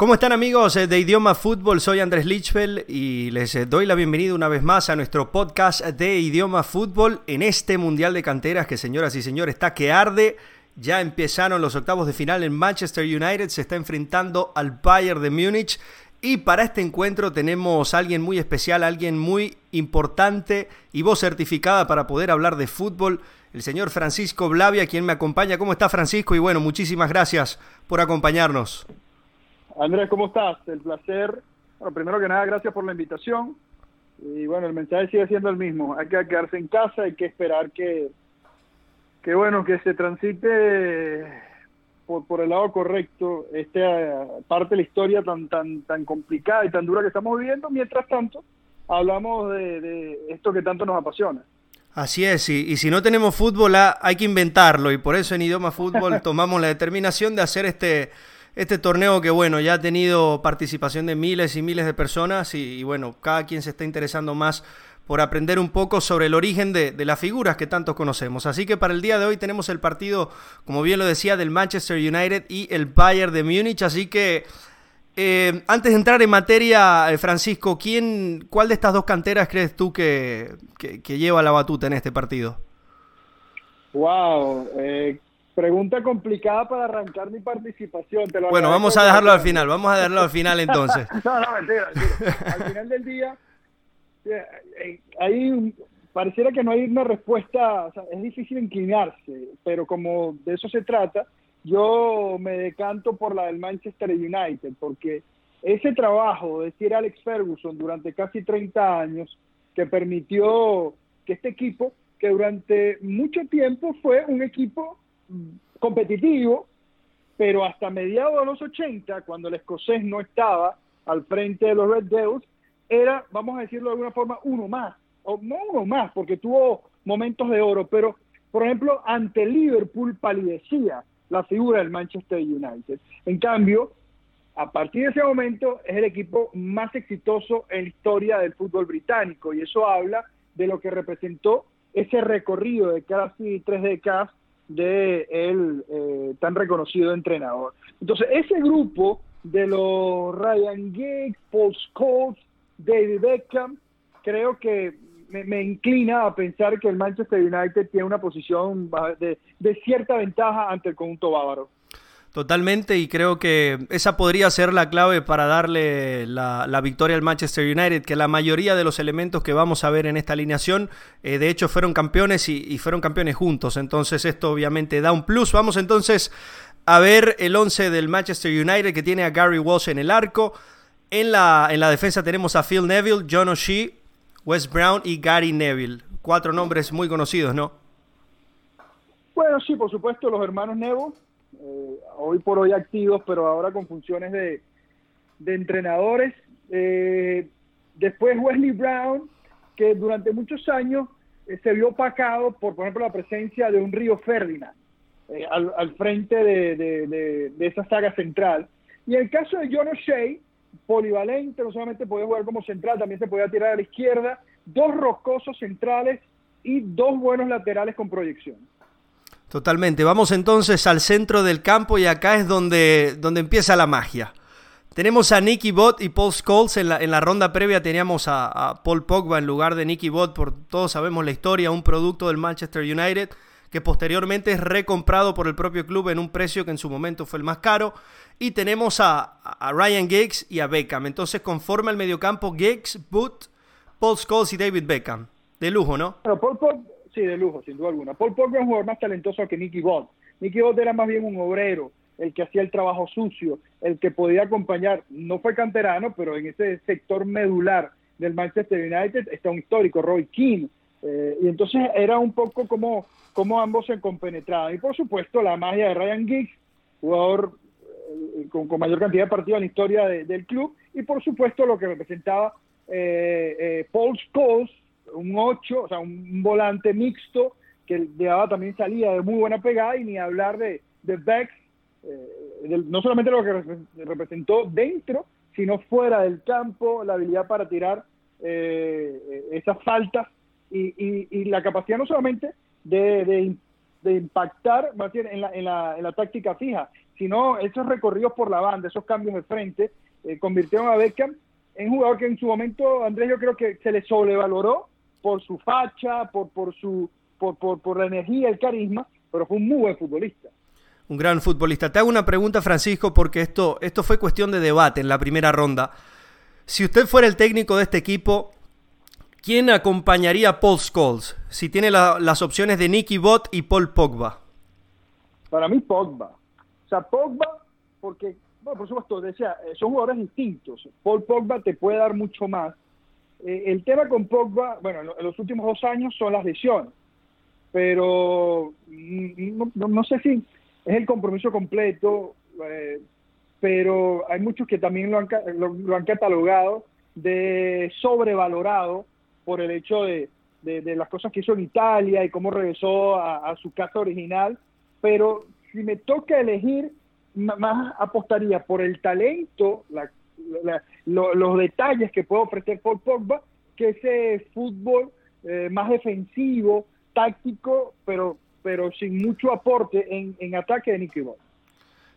¿Cómo están amigos de Idioma Fútbol? Soy Andrés Lichfeld y les doy la bienvenida una vez más a nuestro podcast de Idioma Fútbol en este Mundial de Canteras que señoras y señores está que arde. Ya empezaron los octavos de final en Manchester United, se está enfrentando al Bayern de Múnich y para este encuentro tenemos a alguien muy especial, alguien muy importante y voz certificada para poder hablar de fútbol, el señor Francisco Blavia, quien me acompaña. ¿Cómo está Francisco? Y bueno, muchísimas gracias por acompañarnos. Andrés, ¿cómo estás? El placer. Bueno, primero que nada, gracias por la invitación. Y bueno, el mensaje sigue siendo el mismo. Hay que quedarse en casa, hay que esperar que, que bueno, que se transite por, por el lado correcto esta parte de la historia tan, tan, tan complicada y tan dura que estamos viviendo. Mientras tanto, hablamos de, de esto que tanto nos apasiona. Así es, y, y, si no tenemos fútbol hay que inventarlo y por eso en Idioma Fútbol tomamos la determinación de hacer este este torneo que bueno, ya ha tenido participación de miles y miles de personas y, bueno, cada quien se está interesando más por aprender un poco sobre el origen de, las figuras que tantos conocemos. Así que para el día de hoy tenemos el partido, como bien lo decía, del Manchester United y el Bayern de Múnich. Así que eh, antes de entrar en materia, eh, Francisco, ¿quién, ¿cuál de estas dos canteras crees tú que, que, lleva la batuta en este partido? Wow, eh, Pregunta complicada para arrancar mi participación. bueno, vamos a dejarlo al final, vamos a dejarlo al final entonces. no, no, mentira, Al final del día, ahí eh, pareciera que no hay una respuesta, es difícil inclinarse, pero como de eso se trata, yo me decanto por la del Manchester United, porque ese trabajo de Sir Alex Ferguson durante casi 30 años, que permitió que este equipo, que durante mucho tiempo fue un equipo competitivo, pero hasta mediados de los 80, cuando el escocés no estaba al frente de los Red Devils, era, vamos a decirlo de alguna forma, uno más, o no uno más, porque tuvo momentos de oro, pero por ejemplo, ante Liverpool palidecía la figura del Manchester United. En cambio, a partir de ese momento es el equipo más exitoso en la historia del fútbol británico y eso habla de lo que representó ese recorrido de casi tres décadas de el eh, tan reconocido entrenador. Entonces, ese grupo de los Ryan Giggs, Paul Scholes, David Beckham, creo que me, inclina a pensar que el Manchester United tiene una posición de, de cierta ventaja ante el conjunto bávaro. Totalmente, y creo que esa podría ser la clave para darle la, victoria al Manchester United, que la mayoría de los elementos que vamos a ver en esta alineación, eh, de hecho, fueron campeones y, fueron campeones juntos. Entonces, esto obviamente da un plus. Vamos entonces a ver el 11 del Manchester United, que tiene a Gary Walsh en el arco. En la, en la defensa tenemos a Phil Neville, John O'Shea, Wes Brown y Gary Neville. Cuatro nombres muy conocidos, ¿no? Bueno, sí, por supuesto, los hermanos Neville eh, hoy por hoy activos, pero ahora con funciones de, entrenadores. Eh, después Wesley Brown, que durante muchos años eh, se vio opacado por, por ejemplo, la presencia de un Río Ferdinand al, al, frente de, esa saga central. Y en el caso de John O'Shea, polivalente, no solamente podía jugar como central, también se podía tirar a la izquierda, dos roscosos centrales y dos buenos laterales con proyección. Totalmente. Vamos entonces al centro del campo y acá es donde, donde empieza la magia. Tenemos a Nicky Bott y Paul Scholes. En la, en la ronda previa teníamos a, Paul Pogba en lugar de Nicky Bott, por todos sabemos la historia, un producto del Manchester United que posteriormente es recomprado por el propio club en un precio que en su momento fue el más caro. Y tenemos a, Ryan Giggs y a Beckham. Entonces conforma el mediocampo Giggs, Booth, Paul Scholes y David Beckham. De lujo, ¿no? Pero Paul, Sí, de lujo, sin duda alguna. Paul Pogba es un jugador más talentoso que Nicky Bott. Nicky Bott era más bien un obrero, el que hacía el trabajo sucio, el que podía acompañar, no fue canterano, pero en ese sector medular del Manchester United está un histórico, Roy Keane. Eh, y entonces era un poco como, como ambos se compenetraban. Y por supuesto la magia de Ryan Giggs, jugador eh, con, mayor cantidad de partidos en la historia del club, y por supuesto lo que representaba eh, Paul Scholes, un 8, o sea, un volante mixto que daba también salida de muy buena pegada y ni hablar de, de Beck, eh, no solamente lo que representó dentro, sino fuera del campo, la habilidad para tirar eh, esas faltas y, y, la capacidad no solamente de, de, impactar más bien en la, en, la, en la táctica fija, sino esos recorridos por la banda, esos cambios de frente, eh, convirtieron a Beckham en jugador que en su momento, Andrés, yo creo que se le sobrevaloró por su facha, por, por, su, por, por, por la energía, el carisma, pero fue un muy buen futbolista. Un gran futbolista. Te hago una pregunta, Francisco, porque esto, esto fue cuestión de debate en la primera ronda. Si usted fuera el técnico de este equipo, ¿quién acompañaría a Paul Scholes? Si tiene las opciones de Nicky Bott y Paul Pogba. Para mí, Pogba. O sea, Pogba, porque, bueno, por supuesto, decía, eh, son jugadores distintos. Paul Pogba te puede dar mucho más. Eh, el tema con Pogba, bueno, en los últimos dos años son las lesiones. Pero mm, no, sé si es el compromiso completo, eh, pero hay muchos que también lo han, lo, han catalogado de sobrevalorado por el hecho de, las cosas que hizo en Italia y cómo regresó a, su casa original. Pero si me toca elegir, más apostaría por el talento, los detalles que puede ofrecer Paul Pogba, que ese fútbol eh, más defensivo, táctico, pero, pero sin mucho aporte en, en ataque de Nicky Ball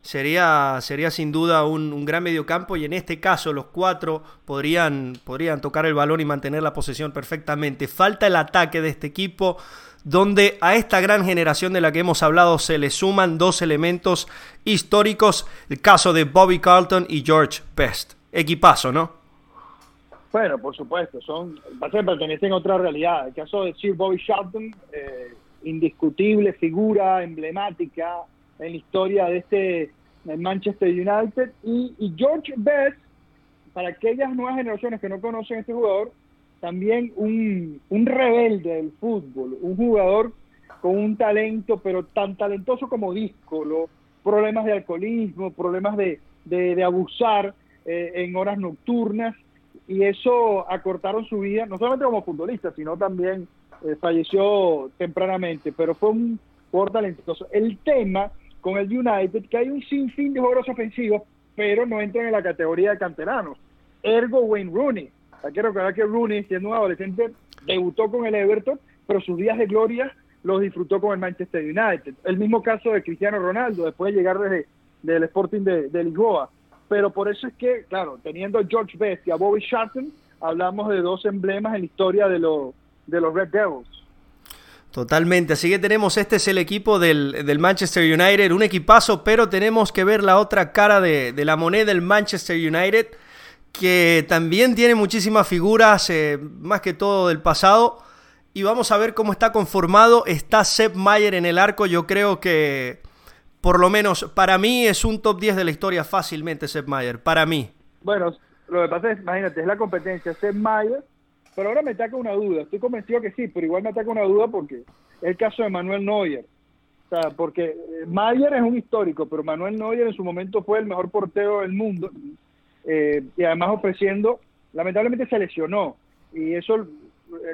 sería, sería sin duda un, un, gran mediocampo y en este caso los cuatro podrían, podrían tocar el balón y mantener la posesión perfectamente. Falta el ataque de este equipo donde a esta gran generación de la que hemos hablado se le suman dos elementos históricos, el caso de Bobby Carlton y George Best. Equipazo, ¿no? Bueno, por supuesto, son pertenecen a otra realidad. El caso de Sir Bobby Charlton, eh, indiscutible figura emblemática, en la historia de este Manchester United. Y, George Best, para aquellas nuevas generaciones que no conocen este jugador, también un, un rebelde del fútbol, un jugador con un talento, pero tan talentoso como disco, problemas de alcoholismo, problemas de, de, abusar eh, en horas nocturnas, y eso acortaron su vida, no solamente como futbolista, sino también eh, falleció tempranamente, pero fue un jugador talentoso. El tema con el United, que hay un sinfín de jugadores ofensivos, pero no entran en la categoría de canteranos. Ergo Wayne Rooney. Hay que recordar que Rooney, siendo un adolescente, debutó con el Everton, pero sus días de gloria los disfrutó con el Manchester United. El mismo caso de Cristiano Ronaldo, después de llegar desde del Sporting de, Lisboa. Pero por eso es que, claro, teniendo a George Best y a Bobby Charlton, hablamos de dos emblemas en la historia de, los de los Red Devils. Totalmente, así que tenemos, este es el equipo del, Manchester United, un equipazo, pero tenemos que ver la otra cara de, la moneda del Manchester United, que también tiene muchísimas figuras, eh, más que todo del pasado, y vamos a ver cómo está conformado. Está Sepp Mayer en el arco, yo creo que, por lo menos para mí, es un top 10 de la historia fácilmente Sepp Mayer, para mí. Bueno, lo que pasa es, imagínate, es la competencia Sepp Mayer pero ahora me ataca una duda. Estoy convencido que sí, pero igual me ataca una duda porque es el caso de Manuel Neuer. O sea, porque eh, Mayer es un histórico, pero Manuel Neuer en su momento fue el mejor portero del mundo eh, y además ofreciendo, lamentablemente se lesionó y eso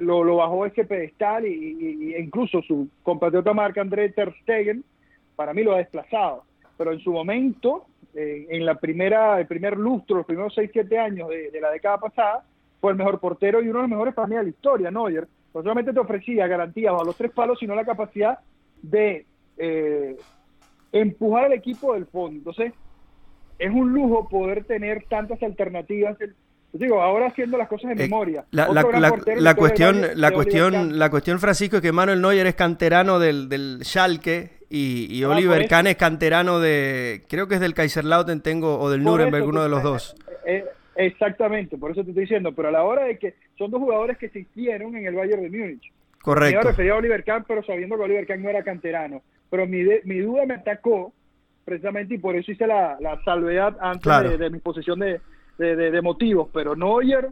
lo, bajó ese pedestal y, incluso su compatriota marca André Ter Stegen para mí lo ha desplazado. Pero en su momento, en la primera, el primer lustro, los primeros 6-7 años de la década pasada, fue el mejor portero y uno de los mejores para mí de la historia, Neuer. No solamente te ofrecía garantías a los tres palos, sino la capacidad de eh, empujar al equipo del fondo. Entonces, es un lujo poder tener tantas alternativas. Digo, ahora haciendo las cosas en eh, memoria. La, cuestión, la cuestión, la cuestión, Francisco, es que Manuel Neuer es canterano del, del Schalke y, ah, Oliver Kahn es canterano de, creo que es del Kaiserlauten tengo o del Nuremberg, uno de los dos. Eh, Exactamente, por eso te estoy diciendo, pero a la hora de que son dos jugadores que se hicieron en el Bayern de Múnich. Correcto. Me refería a Oliver Kahn, pero sabiendo que Oliver Kahn no era canterano. Pero mi, mi duda me atacó precisamente y por eso hice la, la salvedad antes de, mi posición de, de, motivos. Pero Neuer,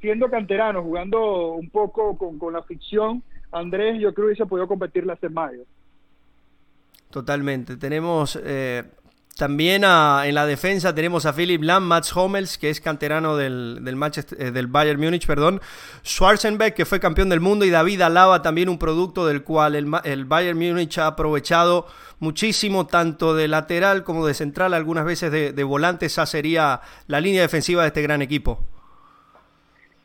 siendo canterano, jugando un poco con, con la ficción, Andrés, yo creo que se podido competir hace mayo. Totalmente. Tenemos eh, también en la defensa tenemos a Philip Lahm, Mats Hummels, que es canterano del, del, eh, Bayern Múnich, perdón, Schwarzenbeck, que fue campeón del mundo, y David Alaba, también un producto del cual el, el Bayern Múnich ha aprovechado muchísimo, tanto de lateral como de central, algunas veces de, de volante. Esa sería la línea defensiva de este gran equipo.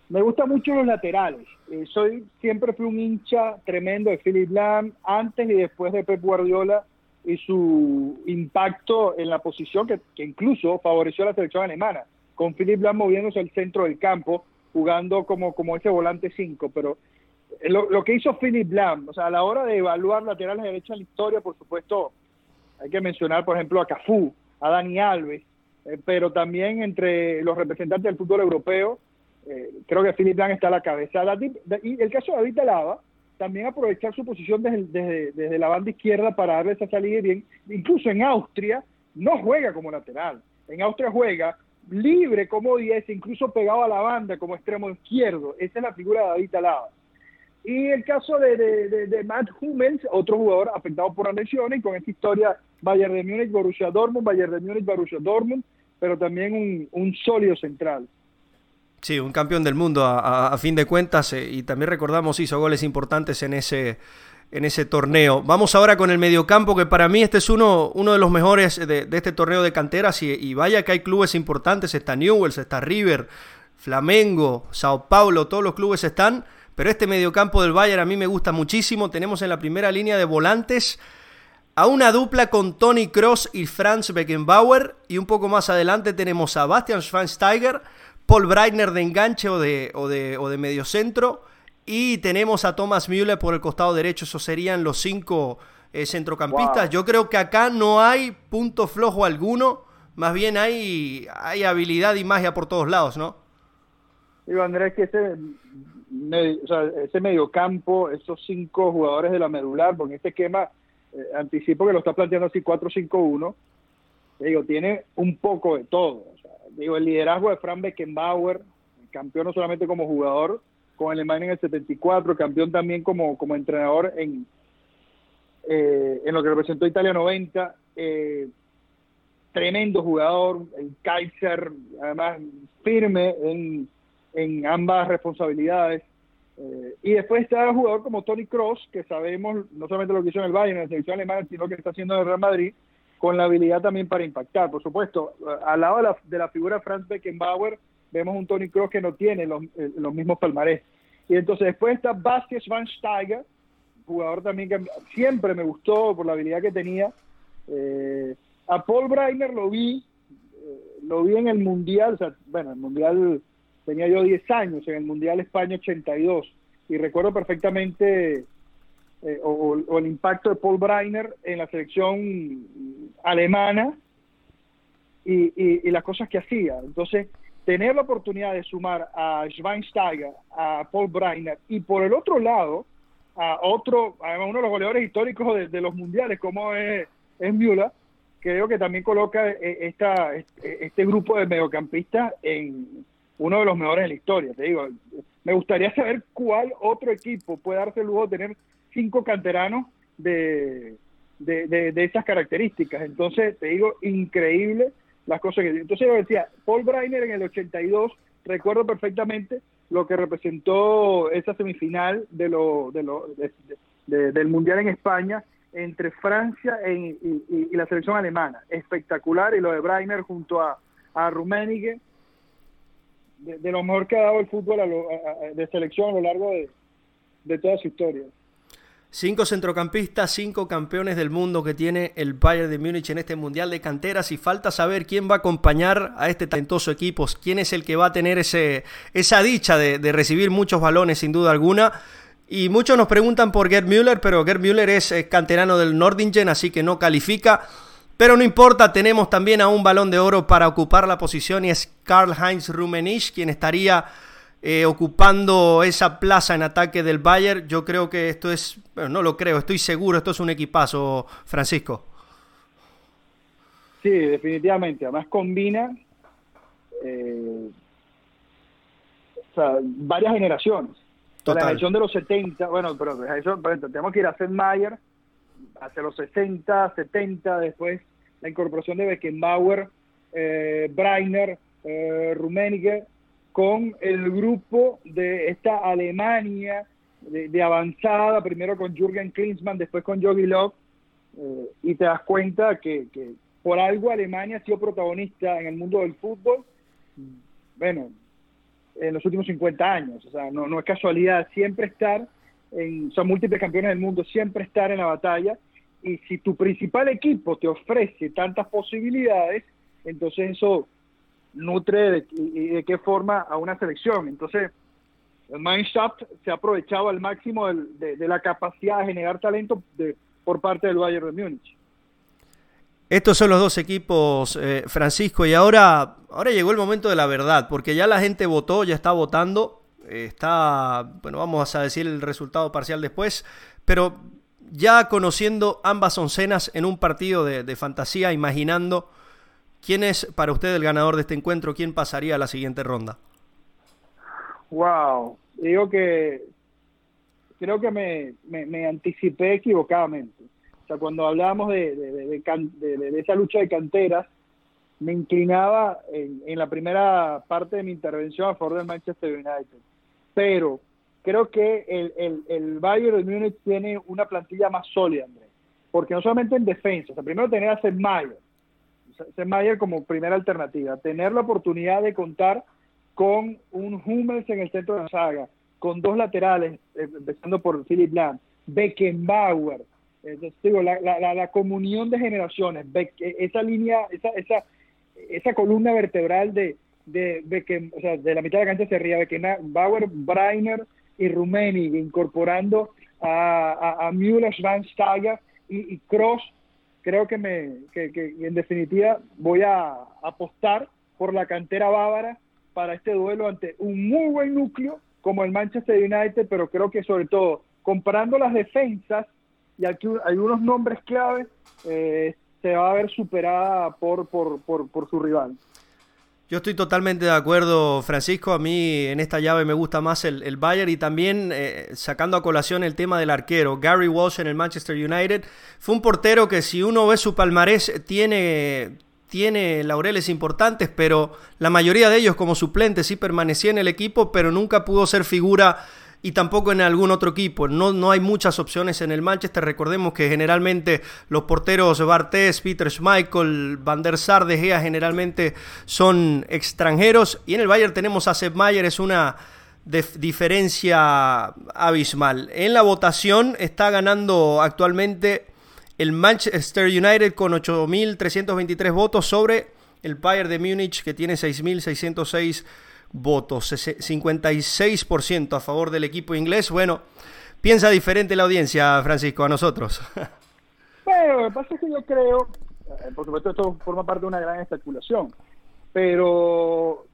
Me gustan mucho los laterales. Eh, soy Siempre fui un hincha tremendo de Philip Lahm, antes y después de Pep Guardiola y su impacto en la posición que, incluso favoreció a la selección alemana, con Philip Lahm moviéndose al centro del campo, jugando como, como ese volante 5, pero lo, que hizo Philip Lahm, o sea, a la hora de evaluar laterales de derecha en la historia, por supuesto, hay que mencionar, por ejemplo, a Cafú, a Dani Alves, eh, pero también entre los representantes del fútbol europeo, eh, creo que Philip Lahm está a la cabeza. Y el caso de David Alaba, también aprovechar su posición desde, desde, la banda izquierda para darle esa salida bien. Incluso en Austria no juega como lateral. En Austria juega libre como 10, incluso pegado a la banda como extremo izquierdo. Esa es la figura de David Alaba. Y el caso de, de, Matt Hummels, otro jugador afectado por las lesiones, con esta historia Bayern de Múnich, Borussia Dortmund, Bayern de Múnich, Borussia Dortmund, pero también un, un sólido central. Sí, un campeón del mundo a, fin de cuentas eh, y también recordamos hizo goles importantes en ese, en ese torneo. Vamos ahora con el mediocampo, que para mí este es uno, uno de los mejores de, este torneo de canteras y, vaya que hay clubes importantes, está Newells, está River, Flamengo, Sao Paulo, todos los clubes están, pero este mediocampo del Bayern a mí me gusta muchísimo. Tenemos en la primera línea de volantes a una dupla con Tony Cross y Franz Beckenbauer y un poco más adelante tenemos a Bastian Schweinsteiger Paul Breitner de enganche o de, o de, o de mediocentro. Y tenemos a Thomas Müller por el costado derecho. Esos serían los cinco eh, centrocampistas. Yo creo que acá no hay punto flojo alguno. Más bien hay, hay habilidad y magia por todos lados, ¿no? Digo, Andrés, que ese, o sea, ese mediocampo, esos cinco jugadores de la medular, porque este esquema, eh, anticipo que lo está planteando así 4-5-1, digo, tiene un poco de todo digo, el liderazgo de Frank Beckenbauer, campeón no solamente como jugador con Alemania en el 74, campeón también como, como entrenador en, eh, en lo que representó Italia 90, eh, tremendo jugador, el Kaiser, además firme en, en ambas responsabilidades. Eh, y después está el jugador como Tony Cross, que sabemos no solamente lo que hizo en el Bayern, en la selección alemana, sino que está haciendo en el Real Madrid, con la habilidad también para impactar. Por supuesto, al lado de la, de la figura Franz Beckenbauer, vemos un Tony Kroos que no tiene los, eh, los mismos palmarés. Y entonces después está Vasquez Van Steiger, jugador también que siempre me gustó por la habilidad que tenía. Eh, a Paul Breiner lo vi, eh, lo vi en el Mundial, o sea, bueno, el Mundial tenía yo 10 años, en el Mundial España 82, y recuerdo perfectamente eh, o, el impacto de Paul Breiner en la selección alemana y, las cosas que hacía. Entonces, tener la oportunidad de sumar a Schweinsteiger, a Paul Breiner y por el otro lado a otro, además uno de los goleadores históricos de, los mundiales como es, es Müller, creo que también coloca eh, esta, este grupo de mediocampistas en uno de los mejores en la historia. Te digo, me gustaría saber cuál otro equipo puede darse el lujo de tener cinco canteranos de, de, de, esas características. Entonces, te digo, increíble las cosas que... Entonces yo decía, Paul Breiner en el 82, recuerdo perfectamente lo que representó esa semifinal de lo, de lo, del Mundial en España entre Francia y, la selección alemana. Espectacular, y lo de Breiner junto a, a Rummenigge, de, lo mejor que ha dado el fútbol de selección a lo largo de, de toda su historia. Cinco centrocampistas, cinco campeones del mundo que tiene el Bayern de Múnich en este Mundial de Canteras y falta saber quién va a acompañar a este talentoso equipo, quién es el que va a tener esa dicha de, recibir muchos balones sin duda alguna. Y muchos nos preguntan por Gerd Müller, pero Gerd Müller es canterano del Nordingen, así que no califica. Pero no importa, tenemos también a un balón de oro para ocupar la posición y es Karl-Heinz Rummenigge, quien estaría eh, ocupando esa plaza en ataque del Bayern. Yo creo que esto es, bueno, no lo creo, estoy seguro, esto es un equipazo, Francisco. Sí, definitivamente. Además combina eh, varias generaciones. La generación de los 70, bueno, pero eso, tenemos que ir a Seth Mayer hacia los 60, 70, después la incorporación de Beckenbauer, eh, Breiner, eh, Rummenigge, con el grupo de esta Alemania de, avanzada, primero con Jürgen Klinsmann, después con Jogi Löw, eh, y te das cuenta que, por algo Alemania ha sido protagonista en el mundo del fútbol, bueno, en los últimos 50 años, o sea, no, no es casualidad, siempre estar, en, son múltiples campeones del mundo, siempre estar en la batalla, y si tu principal equipo te ofrece tantas posibilidades, entonces eso nutre de, y de qué forma a una selección. Entonces, el Mannschaft se ha aprovechado al máximo de, la capacidad de generar talento por parte del Bayern de Múnich. Estos son los dos equipos, eh, Francisco, y ahora, ahora llegó el momento de la verdad, porque ya la gente votó, ya está votando, está, bueno, vamos a decir el resultado parcial después, pero ya conociendo ambas oncenas en un partido de fantasía, imaginando quién es para usted el ganador de este encuentro, quién pasaría a la siguiente ronda. Wow, digo que creo que me, me, anticipé equivocadamente. O sea, cuando hablábamos de, de, esa lucha de canteras, me inclinaba en, la primera parte de mi intervención a favor del Manchester United. Pero creo que el, el, el Bayern de Múnich tiene una plantilla más sólida, Andrés. Porque no solamente en defensa, o sea, primero tener a Mayer, Mayer como primera alternativa, tener la oportunidad de contar con un Hummels en el centro de la saga, con dos laterales, eh, empezando por Philip Lam, Beckenbauer, digo, la, la, la, comunión de generaciones, e, esa línea, esa, esa, esa columna vertebral de, de, o sea, de la mitad de la cancha se ría Beckenbauer, Breiner y Rumeni, incorporando a, a, Müller, Schweinsteiger y, y Cross, creo que, me, que, que en definitiva voy a apostar por la cantera bávara para este duelo ante un muy buen núcleo como el Manchester United, pero creo que sobre todo comparando las defensas y aquí hay unos nombres clave, eh, se va a ver superada por, por, por, su rival. Yo estoy totalmente de acuerdo, Francisco. A mí en esta llave me gusta más el, el Bayern y también eh, sacando a colación el tema del arquero. Gary Walsh en el Manchester United fue un portero que si uno ve su palmarés tiene, tiene laureles importantes, pero la mayoría de ellos como suplente sí permanecía en el equipo, pero nunca pudo ser figura y tampoco en algún otro equipo. No, no hay muchas opciones en el Manchester. Recordemos que generalmente los porteros Bartés, Peter Schmeichel, Van der Sar, De Gea generalmente son extranjeros. Y en el Bayern tenemos a Sepp Mayer, es una diferencia abismal. En la votación está ganando actualmente el Manchester United con 8.323 votos sobre el Bayern de Múnich que tiene 6.606 votos, 56% a favor del equipo inglés. Bueno, piensa diferente la audiencia, Francisco, a nosotros. Bueno, lo que pasa es que yo creo, eh, por supuesto esto forma parte de una gran especulación, pero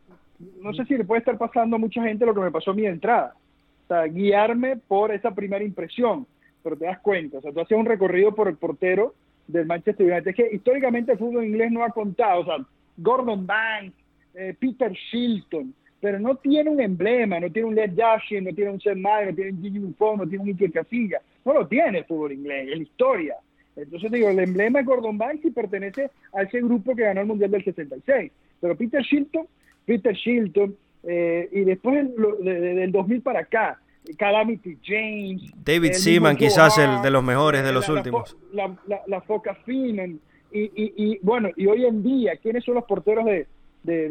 no sé si le puede estar pasando a mucha gente lo que me pasó a mi entrada. O sea, guiarme por esa primera impresión pero te das cuenta, o sea, tú hacías un recorrido por el portero del Manchester United. Es que históricamente el fútbol inglés no ha contado, o sea, Gordon Banks, eh, Peter Shilton, pero no tiene un emblema, no tiene un Led Yashin, no tiene un Seth Meyer, no tiene un Gigi Buffon, no tiene un Iker Casilla, no lo tiene el fútbol inglés, es la historia. Entonces digo, el emblema es Gordon Banks y pertenece a ese grupo que ganó el Mundial del 66. Pero Peter Shilton, Peter Shilton, eh, y después del 2000 para acá, Calamity James. David Seaman, quizás el de los mejores de los últimos. La, la, Foca Finan. Y, y, bueno, y hoy en día, ¿quiénes son los porteros de, de,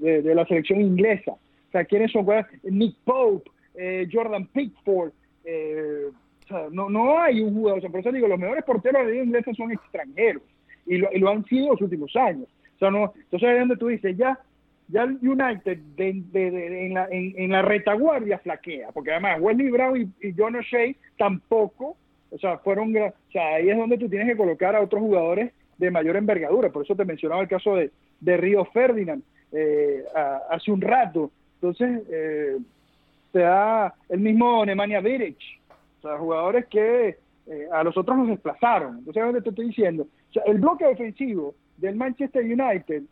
de, la selección inglesa? O sea, ¿quiénes son? Nick Pope, eh, Jordan Pickford. Eh, o sea, no, no hay un jugador. O sea, por eso digo, los mejores porteros de la inglesa son extranjeros. Y lo, y lo han sido los últimos años. O sea, no, entonces ahí donde tú dices, ya ya el United en, la, en, la, retaguardia flaquea, porque además Wesley Brown y, John O'Shea tampoco, o sea, fueron, o sea, ahí es donde tú tienes que colocar a otros jugadores de mayor envergadura, por eso te mencionaba el caso de, de Río Ferdinand eh, hace un rato, entonces eh, te da el mismo Nemanja Vidic, o sea, jugadores que eh, a los otros nos desplazaron, entonces es donde te estoy diciendo, o el bloque defensivo del Manchester United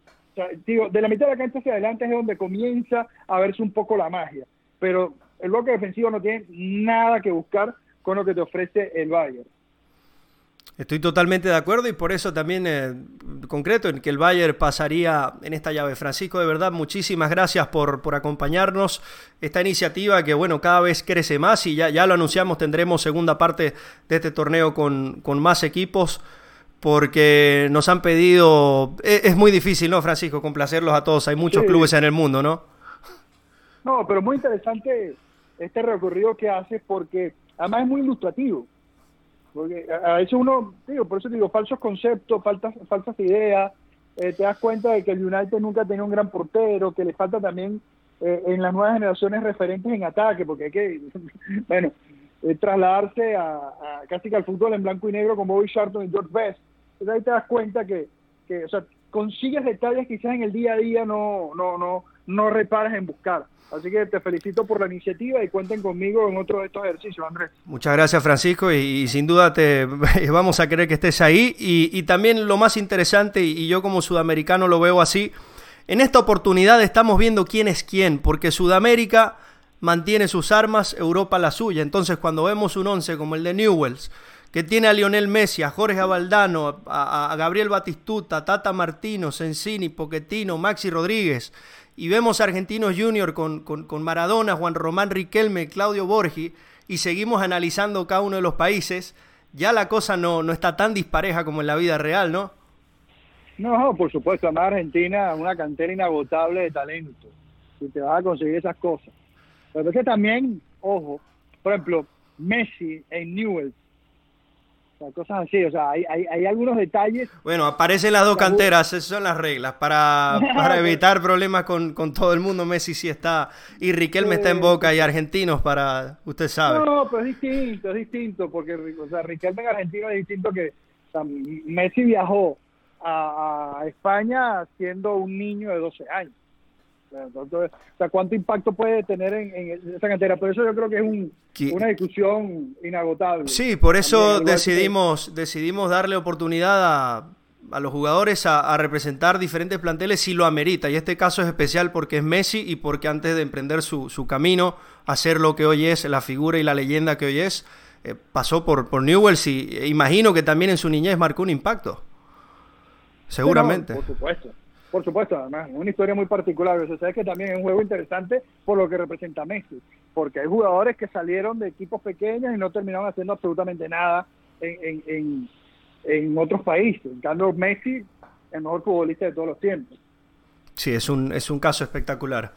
digo, de la mitad de la cancha hacia adelante es donde comienza a verse un poco la magia. Pero el bloque defensivo no tiene nada que buscar con lo que te ofrece el Bayern. Estoy totalmente de acuerdo y por eso también eh, concreto en que el Bayern pasaría en esta llave. Francisco, de verdad, muchísimas gracias por, por acompañarnos. Esta iniciativa que, bueno, cada vez crece más y ya, ya lo anunciamos, tendremos segunda parte de este torneo con, con más equipos porque nos han pedido, e, es, muy difícil, ¿no, Francisco? Complacerlos a todos, hay muchos clubes en el mundo, ¿no? No, pero muy interesante este recorrido que haces porque además es muy ilustrativo. Porque a veces uno, digo, por eso digo, falsos conceptos, faltas, falsas ideas, eh, te das cuenta de que el United nunca tenía un gran portero, que le falta también eh, en las nuevas generaciones referentes en ataque, porque hay que, bueno, eh, trasladarse a, casi que al fútbol en blanco y negro con Bobby Charlton y George Best. Entonces ahí te das cuenta que, que, o sea, consigues detalles quizás en el día a día no, no, no, no reparas en buscar. Así que te felicito por la iniciativa y cuenten conmigo en otro de estos ejercicios, Andrés. Muchas gracias, Francisco, y, sin duda te vamos a querer que estés ahí. Y, también lo más interesante, y yo como sudamericano lo veo así, en esta oportunidad estamos viendo quién es quién, porque Sudamérica mantiene sus armas, Europa la suya. Entonces, cuando vemos un once como el de Newells, que tiene a Lionel Messi, a Jorge Abaldano, a, a Gabriel Batistuta, Tata Martino, Sensini, Poquetino, Maxi Rodríguez, y vemos Argentinos Junior con, con, Maradona, Juan Román Riquelme, Claudio Borgi, y seguimos analizando cada uno de los países, ya la cosa no, no está tan dispareja como en la vida real, ¿no? No, por supuesto, además Argentina es una cantera inagotable de talento, y te vas a conseguir esas cosas. Pero es que también, ojo, por ejemplo, Messi en Newell's cosas así, o sea, hay, hay, algunos detalles. Bueno, aparecen las dos canteras, esas son las reglas, para, para evitar problemas con, todo el mundo, Messi sí está, y Riquelme está en Boca y Argentinos para, usted sabe. No, pero es distinto, es distinto, porque o sea, Riquelme en Argentino es distinto que Messi viajó a, a España siendo un niño de 12 años. Entonces, o sea, ¿cuánto impacto puede tener en, esa cantera? Por eso yo creo que es una discusión inagotable. Sí, por eso decidimos, decidimos darle oportunidad a, a los jugadores a, representar diferentes planteles si lo amerita. Y este caso es especial porque es Messi y porque antes de emprender su, su camino, hacer lo que hoy es, la figura y la leyenda que hoy es, eh, pasó por, por Newells y e imagino que también en su niñez marcó un impacto. Seguramente. por supuesto. Por supuesto, además, una historia muy particular. O sea, que también es un juego interesante por lo que representa Messi, porque hay jugadores que salieron de equipos pequeños y no terminaron haciendo absolutamente nada en, en, en, otros países. En cambio, Messi, el mejor futbolista de todos los tiempos. Sí, es un, es un caso espectacular.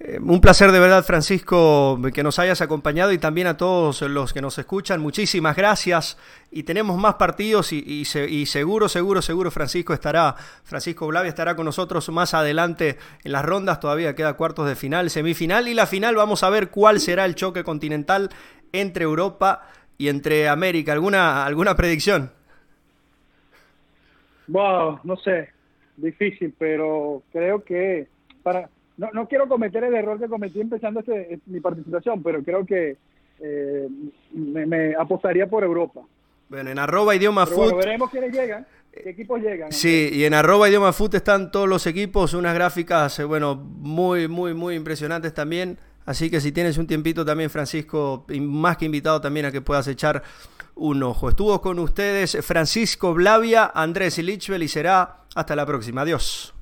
Eh, un placer de verdad, Francisco, que nos hayas acompañado y también a todos los que nos escuchan. Muchísimas gracias. Y tenemos más partidos y, seguro, seguro, seguro Francisco estará, Francisco Blavia estará con nosotros más adelante en las rondas. Todavía queda cuartos de final, semifinal y la final. Vamos a ver cuál será el choque continental entre Europa y entre América. ¿Alguna, alguna predicción? Wow, no sé, difícil, pero creo que para no, no quiero cometer el error que cometí empezando este, mi participación, pero creo que eh, me, apostaría por Europa. Bueno, en arroba idioma food. veremos quiénes llegan. ¿Qué equipos llegan? Sí, y en arroba idioma food están todos los equipos, unas gráficas, eh, bueno, muy, muy, muy impresionantes también. Así que si tienes un tiempito también, Francisco, más que invitado también a que puedas echar un ojo. Estuvo con ustedes Francisco Blavia, Andrés Lichbel y será hasta la próxima. Adiós.